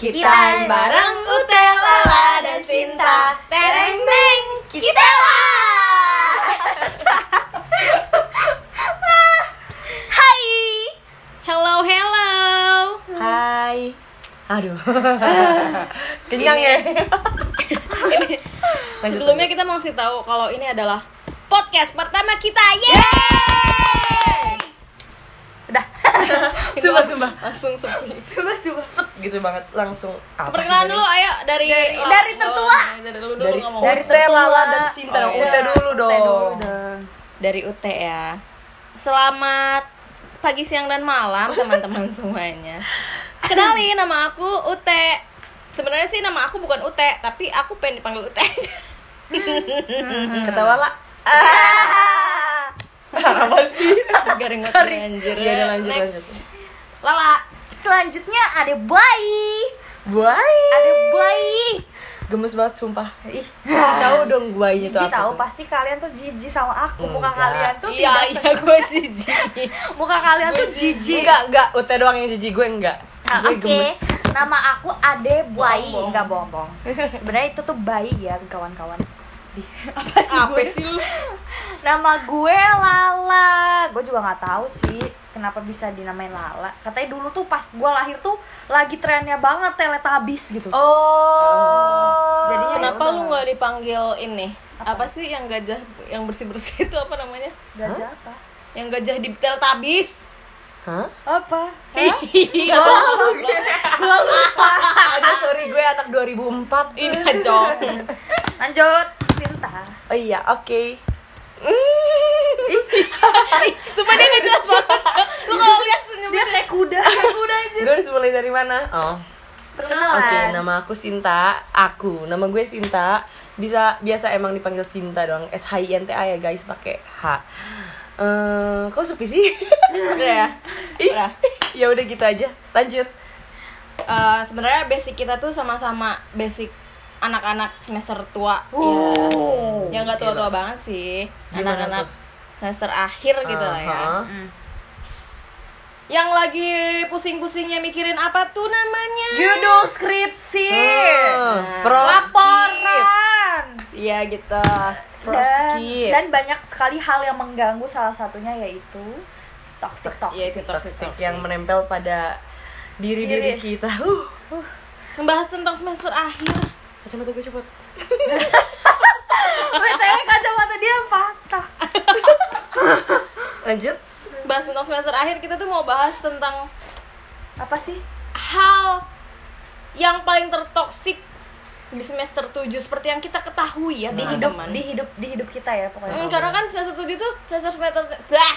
Kita bareng Ute, Lala, dan Sinta Tereng teng Kita Hai Hello hello Hai. Aduh. Kenyang ya. Lanjut, Sebelumnya kita mau kasih tahu kalau ini adalah podcast pertama kita Yeay Udah Sumpah, sumpah. Langsung sepi Sumpah, sumpah. Gitu banget langsung. Apa Perkenalan dulu ayo dari Dari- oh, dari tertua. oh, Dari dulu Dari ngomong dari tertua. Lala dan Sinta. Oh, iya. Ute dulu dong. Ute dulu dong. dari UT ya. Selamat pagi, siang, dan malam teman-teman semuanya. Kenalin nama aku UT. Sebenarnya sih nama aku bukan UT, tapi aku pengen dipanggil UT aja. Ketawa lah. Ah. Apa sih? Garing anjir. Udah lanjut, Next. lanjut. Lala. Selanjutnya ada bayi. Buai. Ada bayi. Gemes banget sumpah. Ih, kasih tahu dong buainya itu apa. tahu pasti kalian tuh jijik sama aku. Muka Enggak. kalian tuh Iya, tidak iya gue jijik. Muka kalian tuh jijik. Enggak, enggak. Ute doang yang jijik gue enggak. Ah, Gue Oke, gemes. nama aku Ade Bayi. Enggak bohong-bohong. Sebenarnya itu tuh bayi ya, kawan-kawan. Apa sih Apa gue? sih lu? Nama gue Lala. Gue juga nggak tahu sih kenapa bisa dinamain Lala. Katanya dulu tuh pas gue lahir tuh lagi trennya banget Teletubbies gitu. Oh. Jadinya Kenapa ya lu udah. nggak dipanggil ini? Apa? Apa? sih yang gajah yang bersih-bersih itu apa namanya? Gajah apa? Yang gajah di Teletubbies. Hah? Apa? Iya. Gue lupa. Aduh, sorry gue anak 2004. Ini Jong. Lanjut, Sinta. Oh iya, oke. Sumpah dia gak jelas banget. Lu kalau lihat senyumnya Dia kayak kuda. kuda aja. Gue harus mulai dari mana? Oh. Perkenalan. Oke, nama aku Sinta. Aku, nama gue Sinta. Bisa biasa emang dipanggil Sinta doang. S H I N T A ya guys, pakai H. Eh, kok sepi sih? Udah ya. Ih, Udah. ya udah gitu aja. Lanjut. Eh, sebenarnya basic kita tuh sama-sama basic anak-anak semester tua Oh. ya. Ya nggak tua-tua banget sih. Anak-anak semester akhir gitu lah ya. Aha. Hmm. Yang lagi pusing-pusingnya mikirin apa tuh namanya? Judul skripsi. Hmm, Nah. Laporan. Iya gitu. Dan, Proskip. dan banyak sekali hal yang mengganggu salah satunya yaitu toxic toxic. Iya, itu toxic, Toxic toxic. yang menempel pada diri-diri Diri. kita. Uh, Membahas tentang semester akhir. kacamata gue cepet. BTW kacamata dia patah. Lanjut. Bahas tentang semester akhir kita tuh mau bahas tentang Apa sih? hal yang paling tertoksik di semester 7 seperti yang kita ketahui ya Di teman-teman. hidup di hidup di hidup kita ya pokoknya. Hmm, karena kan semester 7 tuh semester semester bah,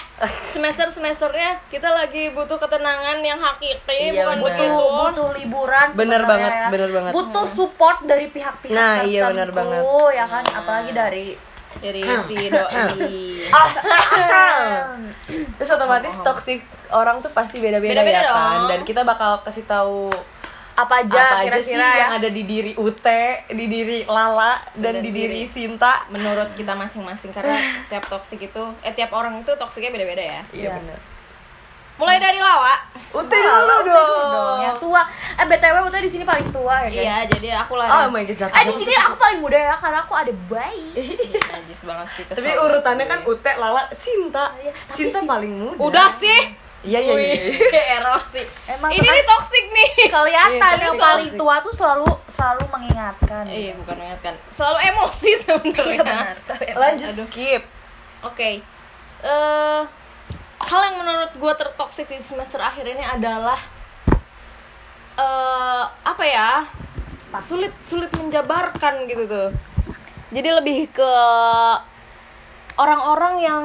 semester semesternya kita lagi butuh ketenangan yang hakiki Iya, bukan begitu butuh butuh liburan Bener sebenarnya banget, ya. bener banget. butuh support dari pihak-pihak Nah, iya, tertentu, bener banget. ya kan apalagi dari dari si doi Terus otomatis toxic orang tuh pasti beda-beda Beda-beda ya kan. Dan kita bakal kasih tahu apa aja apa aja sih kira-kira ya yang ada di diri Ute, di diri Lala, dan Dan di diri. diri Sinta. menurut kita masing-masing karena tiap toksik itu eh tiap orang itu toksiknya beda-beda ya Iya Iya. benar. mulai dari lawa Ute Lala, dulu Ute dulu dong. yang tua eh btw Ute di sini paling tua ya guys iya jadi aku lah Oh my god, jatuh. eh di sini aku paling muda ya karena aku ada bayi najis banget sih Tapi urutannya gue. kan Ute, Lala, Sinta. Iya, Sinta Sin- paling muda. udah sih Iya iya iya. Wih, erosi Emang ini kan- nih toksik nih kelihatan Iya, yang paling tua tuh selalu selalu mengingatkan iya bukan mengingatkan selalu emosi sebenarnya Iya, benar. Lanjut Aduh. skip. Oke, eh hal yang menurut gue tertoksik di semester akhir ini adalah eh apa ya sulit sulit menjabarkan gitu tuh. Jadi lebih ke orang-orang yang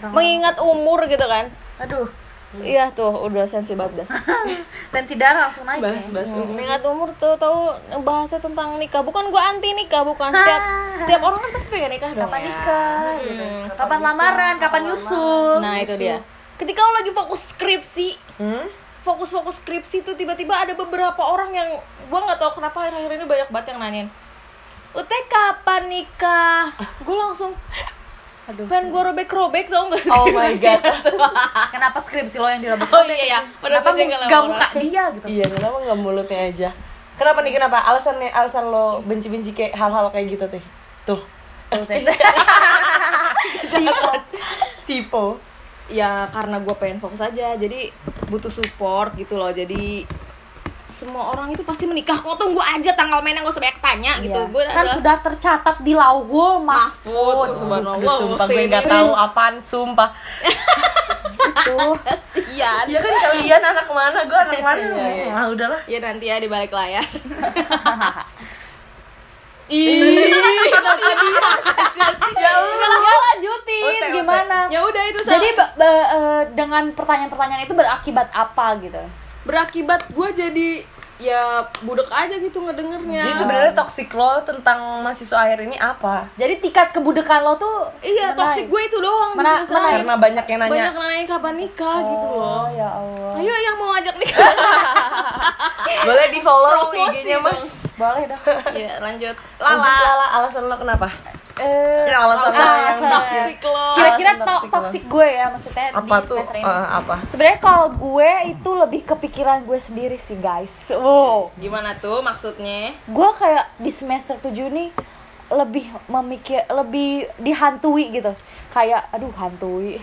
Orang- mengingat umur gitu kan. Aduh Iya tuh udah sensi banget dah. tensi darah langsung naik Bahas ya. bahas Hmm, mengingat umur tuh tahu bahasnya tentang nikah. Bukan gue anti nikah, bukan setiap setiap orang kan pasti pengen nikah dong. kapan ya. nikah gitu. Hmm. kapan lamaran kapan nyusul Nah itu dia. Ketika lo lagi fokus skripsi, Hmm? fokus-fokus skripsi tuh tiba-tiba ada beberapa orang yang gua nggak tahu kenapa akhir-akhir ini banyak banget yang nanyain Ute kapan nikah? Gue langsung Aduh. pengen gue robek-robek tau gak sih Oh my god. Kenapa skripsi lo yang dirobek? oh iya ya Kenapa gak muka dia gitu? iya, kenapa nggak mulutnya aja? Kenapa nih kenapa? Alasannya alasan lo benci-benci kayak hal-hal kayak gitu teh. Tuh. Tuh, Teh. Tipe. ya karena gue pengen fokus aja jadi butuh support gitu loh jadi semua orang itu pasti menikah. Kok tunggu aja tanggal mainnya gak usah banyak tanya gitu. Iya. gue kan sudah tercatat di lauhul mahfud. Mahfud subhanallah. Sumpah gue nggak tahu apaan sumpah. tuh kasihan. Ya kan kalian anak mana, gue anak mana. Iya, iya. Ah, udahlah. ya nanti ya di balik layar. Ih, dia Ya Allah. ya. lanjutin gimana? Ya udah itu jadi eh, dengan pertanyaan-pertanyaan itu berakibat apa gitu berakibat gue jadi ya budek aja gitu ngedengernya Jadi sebenarnya toxic lo tentang mahasiswa akhir ini apa? jadi tingkat kebudekan lo tuh iya mana? toxic gue itu doang Mana- akhir. Karena banyak yang nanya. banyak nanyain kapan nikah gitu loh oh ya Allah ayo yang mau ngajak nikah Boleh di follow IG-nya mas. boleh dong ya lanjut Lanjut, lala Lala, alasan lo kenapa? Eh, Ya, alasan lo alasan- yang toxic lo kira-kira to- toxic gue ya maksudnya Apa di tuh? semester ini Eh, apa? sebenarnya kalau gue itu lebih kepikiran gue sendiri sih guys. Wow. Gimana tuh maksudnya? Gue kayak di semester 7 nih lebih memikir lebih dihantui gitu. Kayak aduh hantui.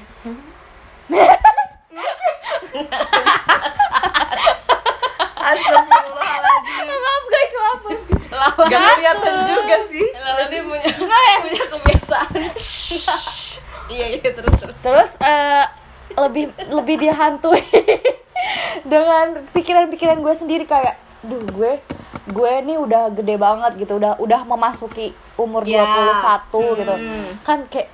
Astagfirullahaladzim. Maaf guys maaf Gak kelihatan juga sih. Lala dia punya punya kebiasaan. Iya iya terus terus. Terus eh, lebih lebih dihantui dengan pikiran-pikiran gue sendiri kayak duh gue gue nih udah gede banget gitu udah udah memasuki umur Ya. 21 gitu Hmm. kan kayak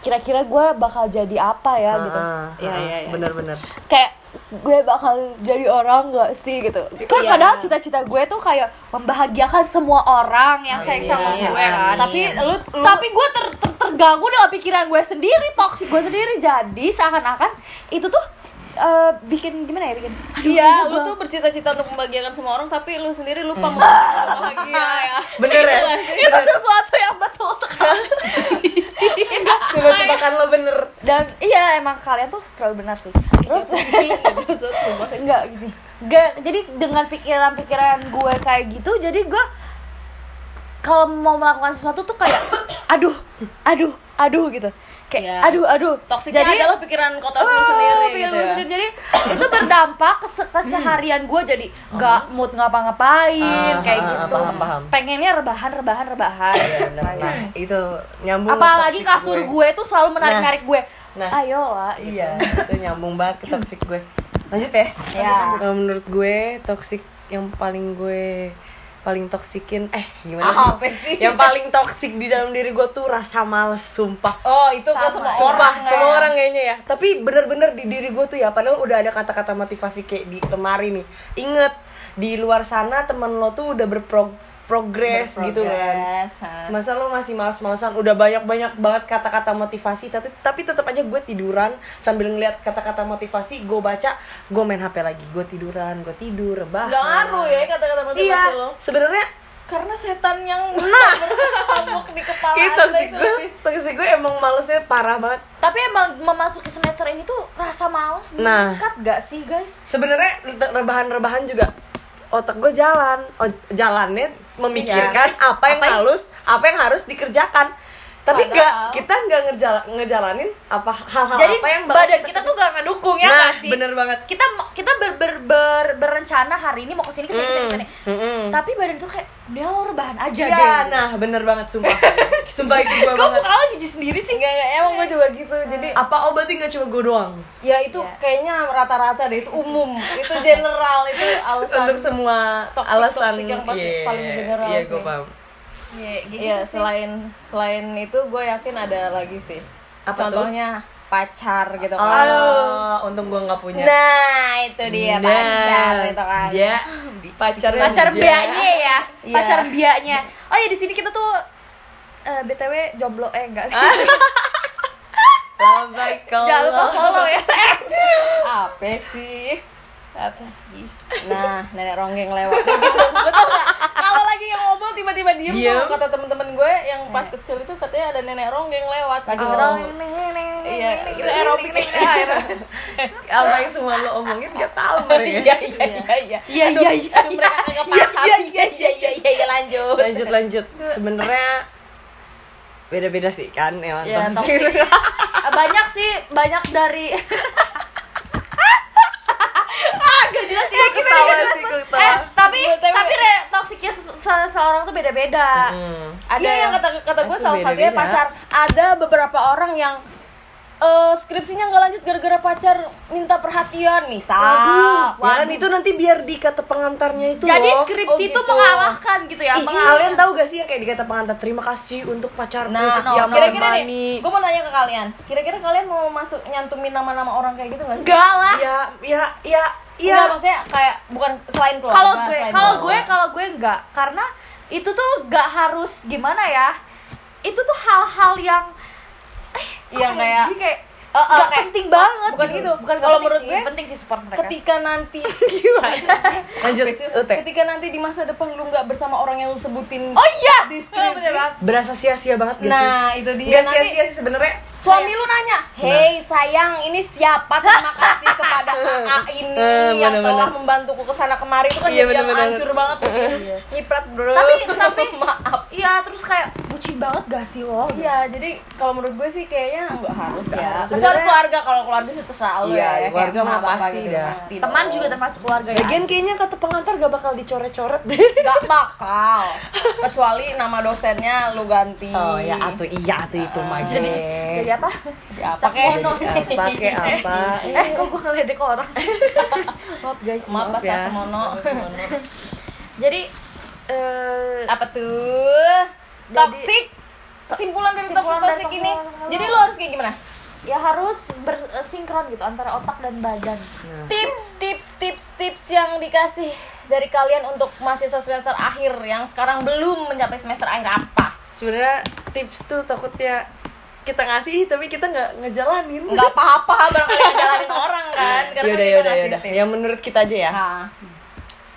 kira-kira gue bakal jadi apa ya gitu Ah, Iya, ah, iya, iya. Bener-bener kayak gue bakal jadi orang gak sih gitu kan Iya. padahal cita-cita gue tuh kayak membahagiakan semua orang yang sayang Iya, sama iya, gue kan amin. tapi lu, tapi gue ter, ter- terganggu dengan pikiran gue sendiri toksik gue sendiri jadi seakan-akan itu tuh eh, bikin gimana ya bikin? Aduh, Iya, lu tuh bercita-cita untuk membahagiakan semua orang, tapi lu sendiri lupa membahagiakan bahagia ya. Bener ya? Iya itu sesuatu yang betul sekali. Coba-cobakan lo bener. Dan iya emang kalian tuh terlalu benar sih. Terus sumpah. enggak gini. Enggak jadi dengan pikiran-pikiran gue kayak gitu jadi gue kalau mau melakukan sesuatu tuh kayak aduh aduh aduh gitu kayak Iya. aduh aduh Toksiknya jadi adalah pikiran kotor lu Oh, sendiri pikiran gitu gue ya. sendiri. jadi itu berdampak ke se- keseharian gue jadi nggak mood ngapa-ngapain Ah, kayak ah, gitu paham, paham. pengennya rebahan rebahan rebahan Iya bener Nah itu nyambung apalagi kasur gue. tuh selalu menarik narik gue Nah. ayolah Iya itu nyambung banget ke toxic gue Lanjut ya Ya. Kalau menurut gue toxic yang paling gue paling toksikin eh gimana Ah, sih? apa sih? Yang paling toksik di dalam diri gue tuh rasa males sumpah. Oh, itu Sama. semua Sumpah, orang. semua ya. orang kayaknya ya. Tapi bener-bener di diri gue tuh ya, padahal udah ada kata-kata motivasi kayak di lemari nih. Ingat di luar sana temen lo tuh udah berprogres gitu kan. Ha. Masa lo masih males-malesan? Udah banyak-banyak banget kata-kata motivasi tapi tapi tetap aja gue tiduran. Sambil ngeliat kata-kata motivasi gue baca gue main HP lagi. Gue tiduran gue tidur rebahan. Nggak ngaruh ya kata-kata motivasi iya lo. sebenarnya Karena setan yang nah. berkabuk di kepala itu sih gue toxic gue emang malesnya parah banget. Tapi emang memasuki semester ini tuh rasa males Nah. meningkat gak sih guys? Sebenarnya rebahan-rebahan juga otak gue jalan. Oh, jalannya memikirkan apa yang Apa yang- halus apa yang harus dikerjakan tapi Padahal- nggak kita nggak ngejala, ngejalanin apa hal-hal jadi apa yang badan kita tuh gak ngedukung ya nah gak sih bener banget kita kita ber, ber, ber- berencana hari ini mau ke sini ke sini ke sini, ke sini. Mm-mm. tapi badan tuh kayak udah lo rebahan aja Iya, deh nah bener banget sumpah sumpah itu gue kok banget muka lo jijik sendiri sih Enggak, enggak, emang gue juga gitu. Jadi apa oh berarti nggak cuma gue doang ya itu Iya. kayaknya rata-rata deh, itu umum. Itu general, itu alasan. untuk semua toxic- alasan toxic yang pasti iya, paling general iya sih. gue paham Iya, gitu Iya, sih. selain selain itu gue yakin ada lagi sih. Apa tuh? Contohnya pacar gitu oh kan. untung gue nggak punya Nah, itu dia Nah, pacar itu kan. dia pacar pacar biaknya ya Iya. pacar biaknya oh ya di sini kita tuh eh, btw jomblo eh enggak jangan lupa follow ya Apa sih? apa sih Nah, nenek ronggeng lewat. Gitu. Lu tau gak? Kalau lagi yang ngobrol tiba-tiba diem, tuh kata temen-temen gue yang pas kecil itu katanya ada nenek ronggeng lewat. Lagi Oh. ngerong iya itu aerobik. nih aerobik. Apa yang semua lo omongin gak tahu mereka. Iya iya iya. iya Iya, iya, iya, mereka iya, paham. Iya, iya iya iya iya. Iya lanjut. Lanjut lanjut. Sebenarnya beda-beda sih kan emang Ya, toxic. toxic. banyak sih banyak dari Gak jelas. Ya ketawa sih gue eh ketawa tapi Betul, tapi re- toksiknya se- se- seorang tuh beda-beda Mm. ada Iya, yang kata kata gue salah satunya pacar ada beberapa orang yang eh, skripsinya nggak lanjut gara-gara pacar minta perhatian misal Waduh, Waduh. itu nanti biar di kata pengantarnya itu jadi loh. skripsi Oh, itu gitu. mengalahkan gitu ya Ih, mengalahkan. kalian tahu gak sih yang kayak di kata pengantar terima kasih untuk pacarku Nah, setia kira-kira nih, gue mau nanya ke kalian. Kira-kira kalian mau masuk nyantumin nama-nama orang kayak gitu nggak sih? enggak lah Ya, ya, ya, Enggak, ya. maksudnya kayak bukan selain keluarga. kalau gue kalau gue kalau gue enggak karena itu tuh gak harus gimana ya itu tuh hal-hal yang eh Yang kayak- kayak Eh, eh, gak kayak- penting banget bukan gitu. bukan Kalau kalau menurut gue, penting sih support mereka ketika nanti Gimana? Lanjut, ketika nanti di masa depan lu nggak bersama orang yang lu sebutin oh iya di Oh, skripsi. bener banget. Berasa sia-sia banget gak sih? nah itu dia Gak nanti sia-sia sih sebenarnya. Suami lu nanya hei sayang ini siapa terima kasih kepada AA ini Eh, yang telah membantuku ke sana kemari itu kan Iya, yang hancur banget terus nyiprat bro tapi tapi maaf iya terus kayak bucin banget gak sih lo Iya, jadi kalau menurut gue sih kayaknya nggak harus ya. Kecuali keluarga, kalau keluarga sih terserah lu Iya, ya. keluarga mah pasti gitu, dah. pasti teman dong. juga termasuk keluarga ya Lagian kayaknya kata pengantar gak bakal dicoret-coret deh. Gak bakal. Kecuali nama dosennya lu ganti. Oh ya, atuh iya atuh itu mah jadi jadi apa. Jadi apa, kayak apa? eh kok gue ngeledek orang Maaf guys, Maaf, Pak ya. Sasmono. jadi eh Apa tuh? Toxic. Kesimpulan dari toxic toxic ini. Jadi lu harus kayak gimana? ya harus bersinkron gitu antara otak dan badan Nah, Tips, tips, tips, tips yang dikasih dari kalian untuk mahasiswa semester akhir yang sekarang belum mencapai semester akhir apa? Sebenarnya tips tuh takutnya kita ngasih tapi kita nggak ngejalanin. nggak apa-apa barangkali ngejalanin orang kan karena Yaudah, kan kita yaudah, yaudah. tips. Yang menurut kita aja ya. Nah,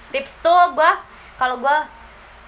tips tuh gue kalau gue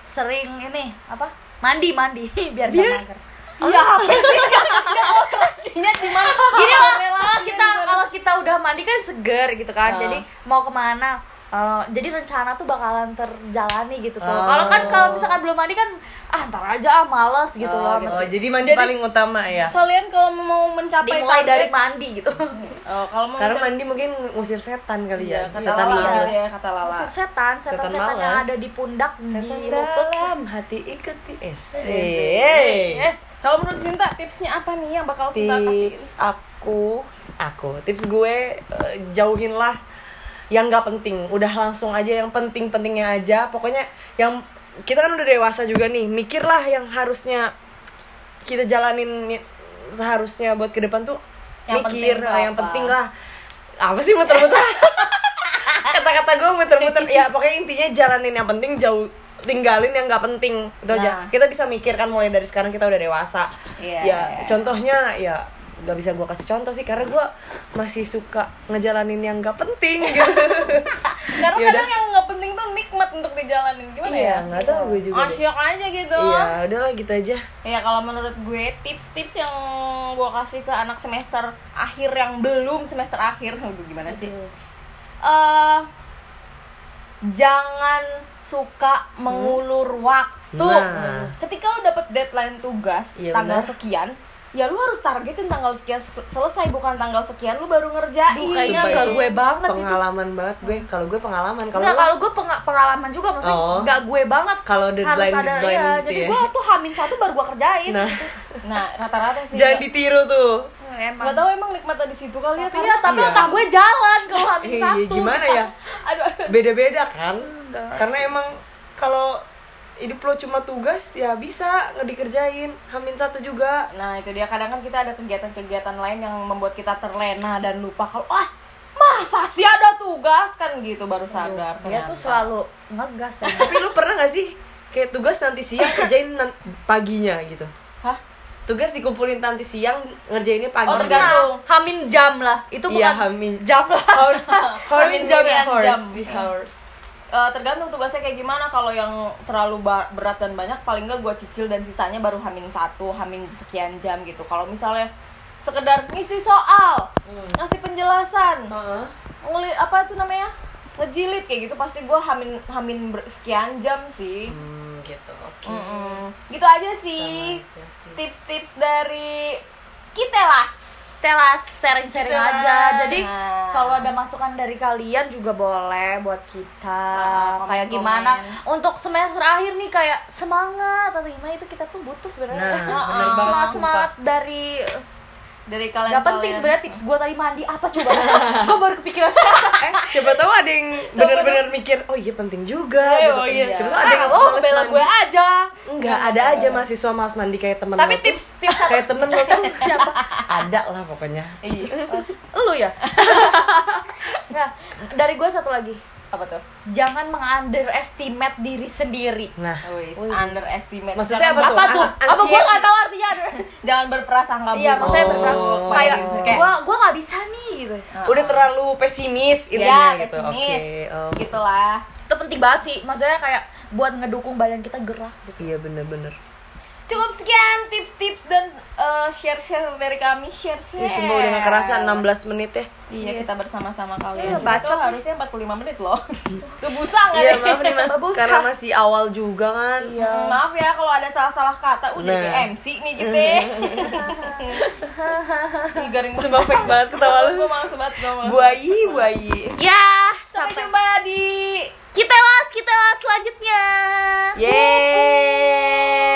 sering ini apa mandi mandi biar gak Biar- mager iya apa sih operasinya di mana gini loh kalau kita kalau kita udah mandi kan seger gitu kan Ah. jadi mau ke mana eh, jadi rencana tuh bakalan terjalani gitu tuh Oh. kalau kan kalau misalkan belum mandi kan ah ntar aja ah males gitu Oh, loh gitu. Oh, Masih- jadi mandi Jadi- paling utama ya. kalian kalau mau mencapai dimulai target- dari mandi gitu oh, kalau mau Karena mandi mungkin ngusir setan kali Iya, ya. kata setan Lala males. ya, kata Lala Usir setan setan Setan setan yang malas. ada di pundak Setan di lutut dalam hati ikuti es. eh kalau menurut Sinta tipsnya apa nih yang bakal Sinta kasih tips aku aku tips gue eh, jauhinlah yang nggak penting. Udah langsung aja yang penting pentingnya aja. Pokoknya yang kita kan udah dewasa juga nih. Mikirlah yang harusnya kita jalanin ni- seharusnya buat ke depan tuh Yang mikir penting lah, yang apa? penting lah apa sih muter-muter? Kata-kata gue muter-muter. Ya pokoknya intinya jalanin yang penting jauh tinggalin yang nggak penting. Itu aja. Nah. kita bisa mikir kan mulai dari sekarang kita udah dewasa. Iya, ya iya. contohnya ya nggak bisa gue kasih contoh sih karena gue masih suka ngejalanin yang nggak penting gitu karena Yaudah. kadang yang nggak penting tuh nikmat untuk dijalanin gimana iya ya nggak tahu gue juga asyik aja gitu iya udahlah gitu aja Ya kalau menurut gue tips-tips yang gue kasih ke anak semester akhir yang belum semester akhir, gimana sih? Eh jangan suka mengulur waktu. Nah. Ketika lo dapet deadline tugas Iya, tanggal benar. sekian, ya lu harus targetin tanggal sekian sel- selesai bukan tanggal sekian lu baru ngerjain. Kayaknya Sumpah nggak itu gue banget itu. pengalaman banget gue kalau gue pengalaman kalau kalau gue penga- pengalaman juga maksudnya Oh. nggak gue banget Kalau deadline- harus ada deadline ya, gitu jadi ya. gue tuh hamin satu baru gue kerjain nah Nah, rata-rata sih. jangan ditiru tuh Hmm, emang Nggak tahu emang nikmatnya di situ kali ya. iya tapi Iya. otak gue jalan kalau hamin eh, satu gimana ya aduh, aduh. beda-beda kan Enggak. karena emang kalau hidup lo cuma tugas ya bisa nggak dikerjain. Hamin satu juga. Nah itu dia. Kadang kan kita ada kegiatan-kegiatan lain yang membuat kita terlena dan lupa kalau ah masa sih ada tugas? Kan gitu baru sadar. dia ternyata. tuh selalu ngegas ya. Tapi lu pernah gak sih kayak tugas nanti siang kerjain nan- paginya gitu? Hah? tugas dikumpulin nanti siang ngerjainnya pagi Oh, tergantung. Nah, hamin jam lah. Itu iya bukan hamin. jam lah. Horse. Horse Hamin jam sekian horse. jam. di horse eh, tergantung tugasnya kayak gimana kalau yang terlalu berat dan banyak paling nggak gue cicil dan sisanya baru hamin satu hamin sekian jam gitu kalau misalnya sekedar ngisi soal Hmm. ngasih penjelasan Heeh. ngeli apa itu namanya ngejilid kayak gitu pasti gue hamin hamin sekian jam sih Hmm, gitu. Oke. Mm-mm. gitu aja sih Sama aja sih. tips-tips dari Kitelas telas sharing-sharing aja jadi Nah. kalau ada masukan dari kalian juga boleh buat kita Nah, kayak gimana untuk semester akhir nih kayak semangat atau gimana itu kita tuh butuh sebenarnya Nah, Nah, bener banget. semangat sumpah. semangat dari dari kalian Gak penting sebenarnya tips gue tadi mandi apa coba gue baru kepikiran Eh, siapa tahu ada yang benar-benar mikir, oh iya penting juga. Gitu. oh iya. Siapa tahu ada yang oh bela gue aja Enggak, ada aja mahasiswa malas mandi kayak temen Tapi lo tuh. tips- tips kayak temen lo tuh siapa? Ada lah pokoknya. iya lu ya nggak dari gue satu lagi apa tuh? Jangan mengunderestimate diri sendiri. Nah, Wis, underestimate. Maksudnya Jangan- apa tuh? apa tuh? Ah, apa gue nggak tahu artinya? Jangan berprasangka buruk. iya maksudnya Oh. kayak Kayak- gue gue nggak bisa nih gitu. Heeh. udah terlalu pesimis ya intinya gitu. Pesimis. Oh. gitulah. Itu penting banget sih. Maksudnya kayak buat ngedukung badan kita gerak gitu. Iya bener-bener. cukup sekian tips-tips dan share share dari kami share share. Semua sumpah udah ngerasa 16 menit ya. Iya, iya. kita bersama-sama kalian. Ya, bacot harusnya 45 menit loh. Kebusang. nggak? Iya maaf nih mas. Kebusa. Karena masih awal juga kan. Iya. Hmm, maaf ya kalau ada salah-salah kata. Udah nah. jadi MC nih gitu. Ya. Ini garing. Sumpah fake banget ketawa lu. Gue malas banget gue malas. Buayi buayi. Ya sampai, sampai jumpa di kita las kita las selanjutnya. Yeay.